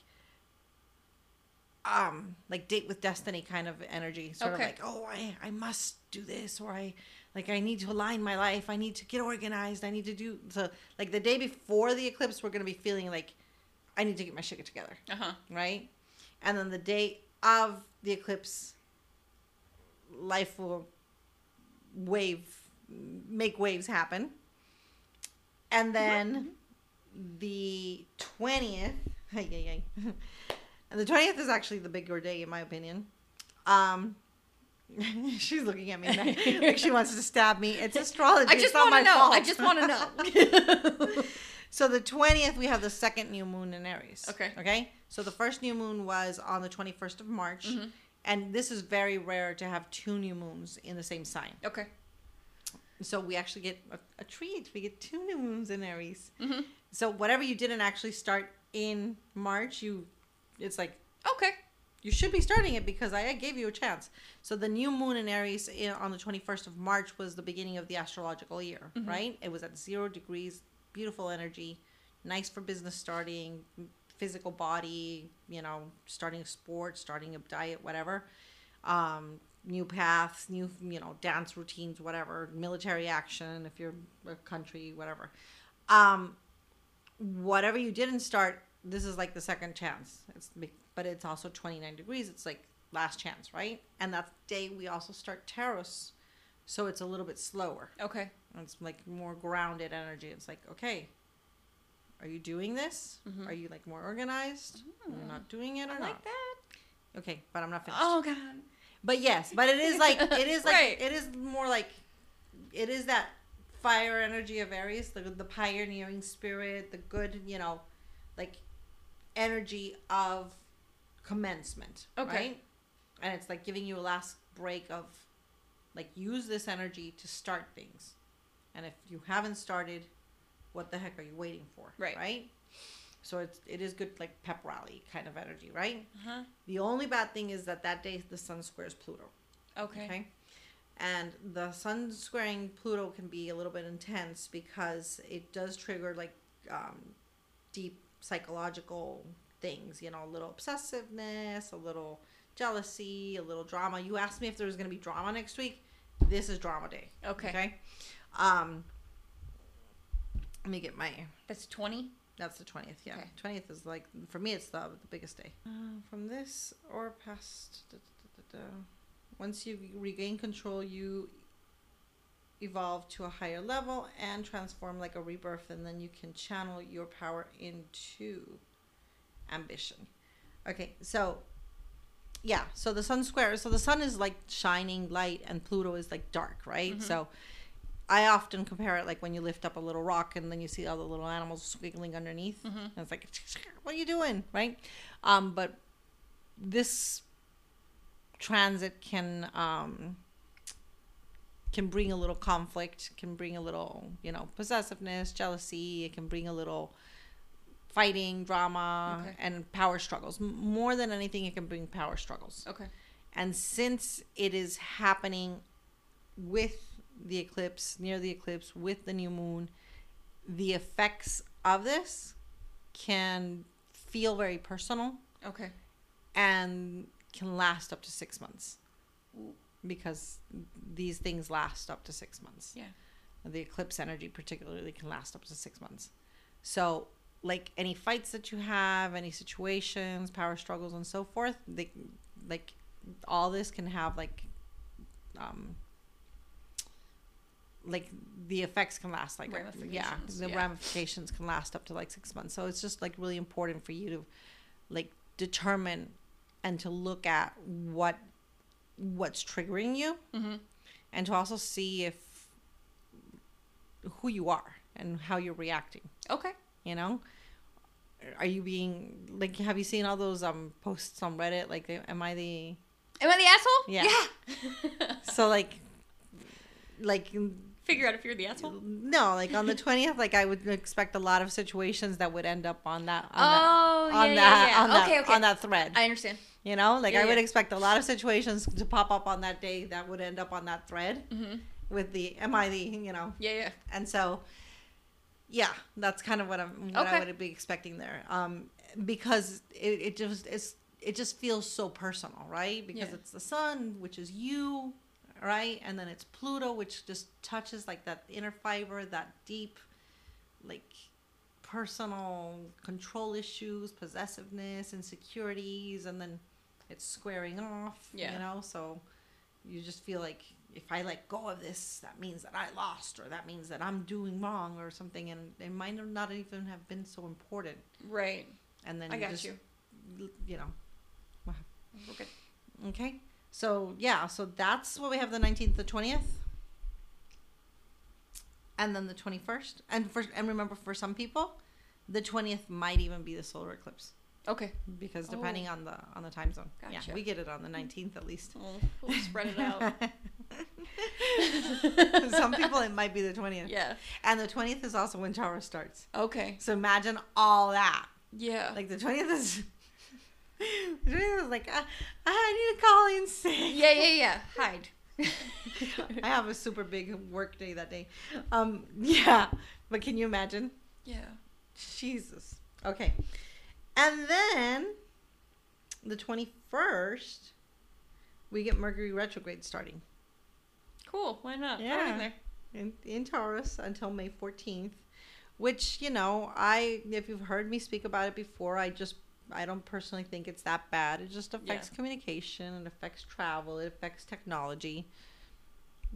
um like date with destiny kind of energy sort Okay. of like oh I, I must do this or i like i need to align my life i need to get organized i need to do so like the day before the eclipse we're going to be feeling like i need to get my shit together Uh huh. right and then the day of the eclipse life will wave make waves happen and then the 20th ay, ay, ay. and the 20th is actually the bigger day in my opinion um she's looking at me like, like she wants to stab me it's astrology I just want to know. fault. I just want to know. So the 20th, we have the second new moon in Aries. Okay. Okay. So the first new moon was on the 21st of March. Mhm. And this is very rare to have two new moons in the same sign. okay. So we actually get a, a treat. We get two new moons in Aries. hmm So whatever you didn't actually start in March, you, it's like, Okay. you should be starting it because I gave you a chance. So the new moon in Aries in, on the 21st of March was the beginning of the astrological year, Mhm. right? It was at zero degrees, beautiful energy, nice for business starting, physical body, you know, starting a sport, starting a diet, whatever. Um, new paths, new, you know, dance routines, whatever, military action if you're a country, whatever. Um, whatever you didn't start, this is like the second chance. It's but it's also 29 degrees. It's like last chance, right? And that day we also start Taurus, so it's a little bit slower. Okay. It's like more grounded energy. It's like, okay, are you doing this? Mhm. Are you like more organized? You're not doing it or I not? like that. Okay, but I'm not finished. Oh God. But yes, but it is like it is like Right. it is more like it is that fire energy of Aries, the the pioneering spirit, the good, you know, like energy of commencement. Okay. Right? And it's like giving you a last break of like use this energy to start things. And if you haven't started, what the heck are you waiting for? Right. Right? So it's it is good like pep rally kind of energy, right? Uh-huh. The only bad thing is that that day the sun squares Pluto. Okay. Okay. And the sun squaring Pluto can be a little bit intense because it does trigger like um, deep psychological things, you know, a little obsessiveness, a little jealousy, a little drama. You asked me if there was going to be drama next week. This is drama day. Okay. Okay. Um, let me get my. That's 20? That's the twentieth. Yeah, twentieth is like for me. It's the the biggest day. Uh, from this or past. Da, da, da. Once you regain control, you evolve to a higher level and transform like a rebirth, and then you can channel your power into ambition. Okay, so yeah, so the sun square. So the sun is like shining light, and Pluto is like dark, right? Mhm. So I often compare it like when you lift up a little rock and then you see all the little animals squiggling underneath. Mhm. And it's like, what are you doing, right? Um, but this transit can um, can bring a little conflict, can bring a little, you know, possessiveness, jealousy. It can bring a little fighting, drama, Okay. and power struggles. More than anything, it can bring power struggles. Okay. And since it is happening with the eclipse, near the eclipse, with the new moon, the effects of this can feel very personal Okay. and can last up to six months because these things last up to six months. Yeah. The eclipse energy, particularly, can last up to six months. So, like any fights that you have, any situations, power struggles, and so forth, they like all this can have like um like the effects can last like yeah the yeah. ramifications can last up to like six months so it's just like really important for you to like determine and to look at what what's triggering you Mm-hmm. and to also see if who you are and how you're reacting Okay. you know are you being like have you seen all those um posts on reddit like am i the Am I the asshole? Yeah. Yeah. so like like Figure out if you're the asshole. no like on the 20th like i would expect a lot of situations that would end up on that on Oh, that on yeah, that yeah, yeah. on that Okay, okay. on that thread I understand. you know like Yeah, i would expect a lot of situations to pop up on that day that would end up on that thread Mm-hmm. with the am i the you know Yeah, yeah. and so yeah that's kind of what i'm what Okay. i would be expecting there um because it, it just it's it just feels so personal right because it's the sun which is you right and then it's pluto which just touches like that inner fiber that deep like personal control issues possessiveness insecurities and then it's squaring off Yeah. you know so you just feel like if I let go of this, that means that I lost, or that means that I'm doing wrong, or something, and it might not even have been so important. Right. And then I got just, you. You know, Okay. okay. So yeah, so that's what we have the nineteenth, the twentieth, and then the twenty first. And for and remember, for some people, the twentieth might even be the solar eclipse Okay. because Oh. depending on the on the time zone. Gotcha. Yeah, we get it on the nineteenth at least. We'll, we'll spread it out. Some people it might be the twentieth. yeah. And the 20th is also when Taurus starts. Okay. So imagine all that. Yeah. Like the 20th is. 20th is like, "Ah, I need to call in sick. yeah, yeah, yeah. Hide. I have a super big work day that day. Um, yeah. But can you imagine? yeah. Jesus. Okay. And then the 21st, we get Mercury retrograde starting Cool. Why not? Yeah. in, in Taurus until May 14th, which, you know, I, if you've heard me speak about it before, I just, I don't personally think it's that bad. It just affects communication, it affects travel, it affects technology,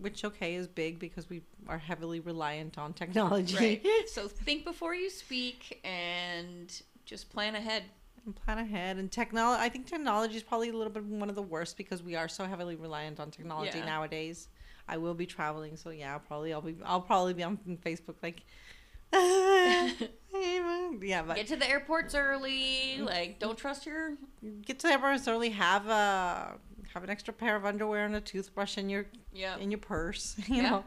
which, okay, is big because we are heavily reliant on technology. Right. so think before you speak and just plan ahead. and plan ahead. And technology, I think technology is probably a little bit one of the worst because we are so heavily reliant on technology Yeah. nowadays. I will be traveling, so yeah, probably I'll be I'll probably be on Facebook like, yeah, but Get to the airports early. Like, don't trust your. get to the airports early. Have a have an extra pair of underwear and a toothbrush in your Yeah. in your purse, you Yeah. know,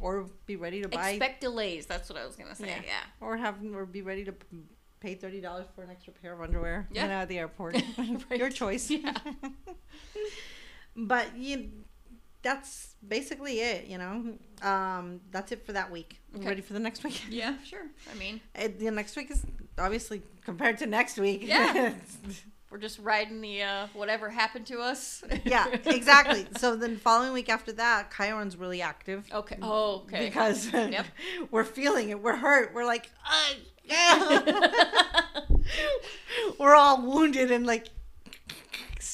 or be ready to buy Expect delays. That's what I was gonna say. Yeah. Yeah. or have or be ready to pay thirty dollars for an extra pair of underwear. Yeah. you know, at the airport. Right. Your choice. Yeah. but you, that's basically it. You know, um, that's it for that week. Okay. Ready for the next week? Yeah. Sure. I mean, It, the next week is obviously compared to next week. Yeah. We're just riding the uh, whatever happened to us. Yeah, exactly. so then following week after that, Chiron's really active. Okay. Oh, okay. Because Yep. we're feeling it. We're hurt. We're like, "Ah, yeah. we're all wounded and like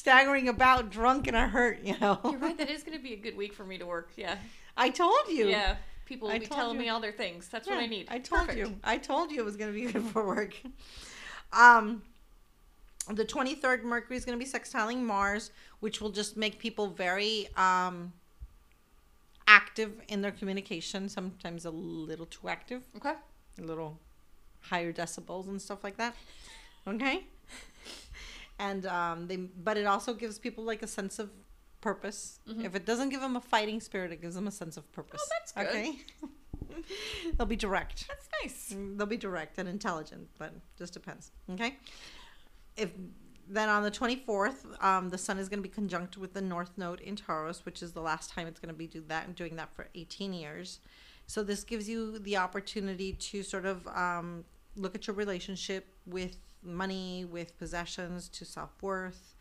staggering about, drunk and are hurt. You know. You're right. That is going to be a good week for me to work. Yeah. I told you. Yeah. People will I be telling you. me all their things. That's what I need. I told Perfect. you. I told you it was going to be good for work. Um, the 23rd, Mercury is going to be sextiling Mars, which will just make people very um, active in their communication, sometimes a little too active, Okay. a little higher decibels and stuff like that. Okay? And um, they, but it also gives people like a sense of purpose. Mhm. If it doesn't give them a fighting spirit, it gives them a sense of purpose. Oh, that's good. Okay? They'll be direct. That's nice. Mm, They'll be direct and intelligent, but just depends. Okay. If then on the 24th, um, the sun is going to be conjunct with the North Node in Taurus, which is the last time it's going to be do that doing that for 18 years. So this gives you the opportunity to sort of um, look at your relationship with money, with possessions, to self worth,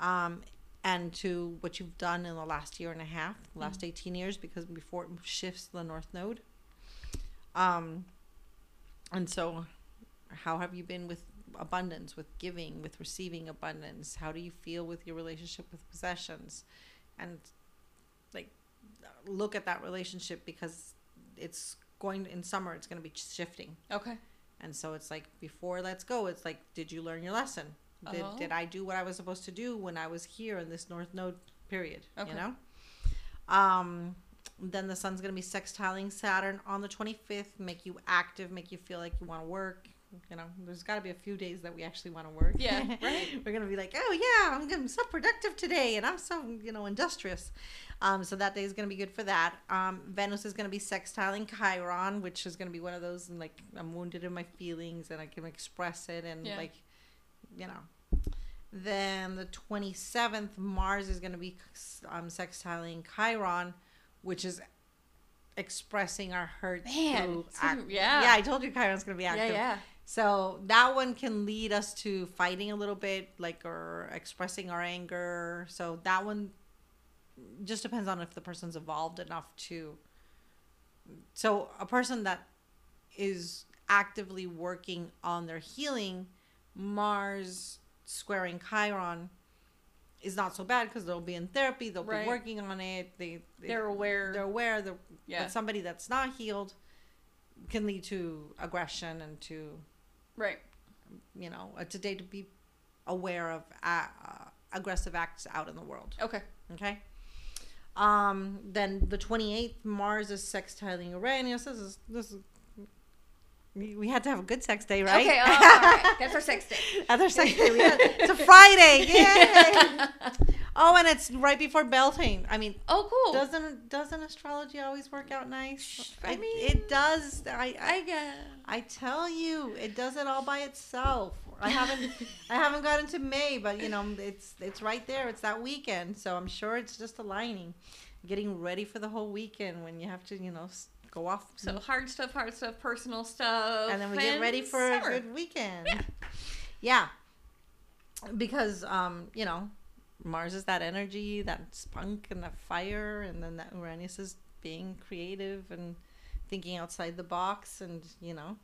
um, and to what you've done in the last year and a half, last 18 years, because before it shifts the North Node. Um, and so, how have you been with abundance, with giving, with receiving abundance? How do you feel with your relationship with possessions? And like, look at that relationship because it's going in summer, it's going to be shifting. Okay. And so it's like before let's go, it's like, did you learn your lesson? Did, Oh. did I do what I was supposed to do when I was here in this North Node period? Okay. You know? Um, then the sun's going to be sextiling Saturn on the 25th, make you active, make you feel like you want to work. You know, there's got to be a few days that we actually want to work. Yeah, right. We're going to be like, oh, yeah, I'm, gonna- I'm so productive today and I'm so, you know, industrious. Um, so that day is going to be good for that. Um, Venus is going to be sextiling Chiron, which is going to be one of those, and like, I'm wounded in my feelings and I can express it and, Yeah. like, you know. Then the 27th, Mars is going to be um, sextiling Chiron, which is expressing our hurt Man, act- yeah. yeah i told you chiron's going to be active. Yeah, yeah. So that one can lead us to fighting a little bit, like or expressing our anger. So that one just depends on if the person's evolved enough to. So a person that is actively working on their healing, Mars squaring Chiron is not so bad because they'll be in therapy, they'll Right. be working on it. They, they They're aware. they're aware. They're, Yeah. But somebody that's not healed can lead to aggression and to right. you know, uh, today to be aware of uh, aggressive acts out in the world. Okay. Okay. Um, then the 28th, Mars is sextiling Uranus. This is, this is, we, had to have a good sex day, right? Okay. Oh, all right. That's our sex day. Other sex day. We had, it's a Friday. Yay! oh, and it's right before Beltane. I mean, Oh, cool. doesn't doesn't astrology always work out nice? I mean- it does. I, I I guess. I tell you, it does it all by itself. I haven't I haven't got into May, but you know, it's it's right there. It's that weekend, so I'm sure it's just aligning, getting ready for the whole weekend when you have to, you know, go off. So hard stuff, hard stuff, personal stuff, and then we get ready for summer. a good weekend. Yeah. Yeah. Because um, you know, Mars is that energy, that spunk and that fire, and then that Uranus is being creative and thinking outside the box and, you know.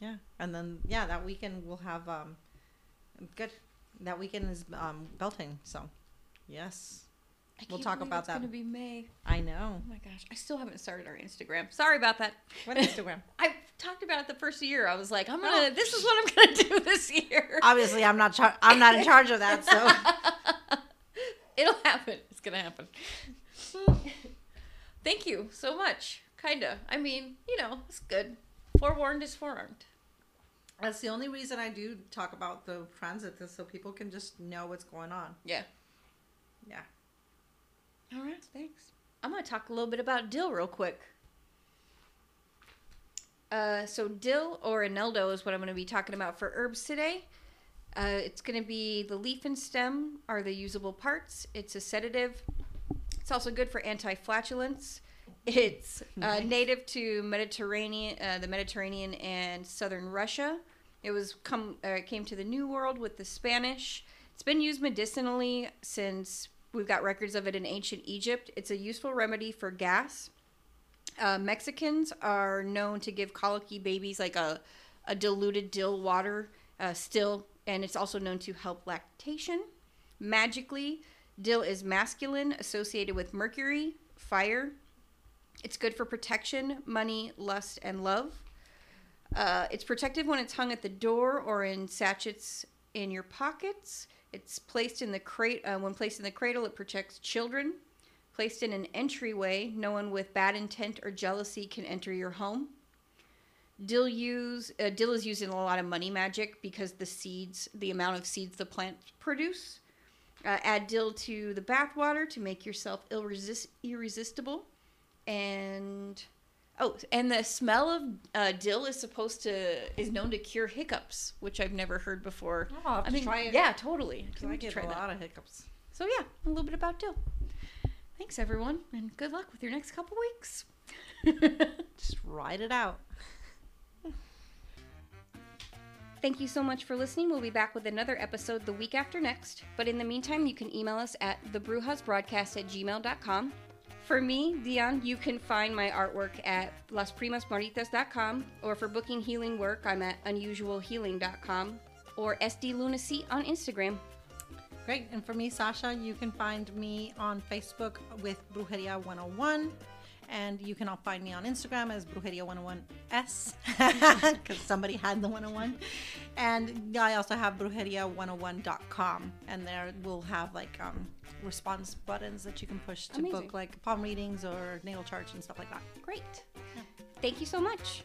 Yeah. And then yeah, that weekend we'll have um good. That weekend is um Beltane, so yes. I We'll talk about it's that. gonna be May. I know. Oh my gosh, I still haven't started our Instagram. Sorry about that. What Instagram? I talked about it the first year. I was like, I'm Oh. gonna. This is what I'm gonna do this year. Obviously, I'm not char- I'm not in charge of that, so It'll happen. It's gonna happen. Thank you so much. Kinda. I mean, you know, it's good. Forewarned is forearmed. That's the only reason I do talk about the transit, is so people can just know what's going on. Yeah. Yeah. All right. Thanks. I'm gonna talk a little bit about dill real quick. Uh, so dill or eneldo is what I'm going to be talking about for herbs today. Uh, it's going to be the leaf and stem are the usable parts. It's a sedative. It's also good for anti-flatulence. It's uh, Nice. native to Mediterranean, uh, the Mediterranean and southern Russia. It was come uh, it came to the New World with the Spanish. It's been used medicinally since we've got records of it in ancient Egypt. It's a useful remedy for gas. Uh, Mexicans are known to give colicky babies like a, a diluted dill water uh, still, and it's also known to help lactation. Magically, dill is masculine, associated with Mercury, fire. It's good for protection, money, lust, and love. Uh, it's protective when it's hung at the door or in sachets in your pockets. It's placed in the crate. Uh, when placed in the cradle, it protects children. Placed in an entryway, no one with bad intent or jealousy can enter your home. Dill use uh, dill is used in a lot of money magic because the seeds, the amount of seeds the plants produce. Uh, add dill to the bathwater to make yourself irresist- irresistible, and oh, and the smell of uh, dill is supposed to is known to cure hiccups, which I've never heard before. Oh, I'll have to try it. Yeah, totally. Because I get try a that. lot of hiccups. So yeah, a little bit about dill. Thanks everyone, and good luck with your next couple weeks. Just ride it out. Thank you so much for listening. We'll be back with another episode the week after next. But in the meantime, you can email us at thebrujasbroadcast at gmail.com. For me, Dion, you can find my artwork at lasprimasmaritas.com, or for booking healing work, I'm at unusualhealing.com, or sdlunacy on Instagram. Great. And for me, Sacha, you can find me on Facebook with Brujeria 101. And you can all find me on Instagram as Brujeria 101S because somebody had the 101. And I also have Brujeria101.com. And there we'll have like um, response buttons that you can push to Amazing. book like palm readings or natal charts and stuff like that. Great. Thank you so much.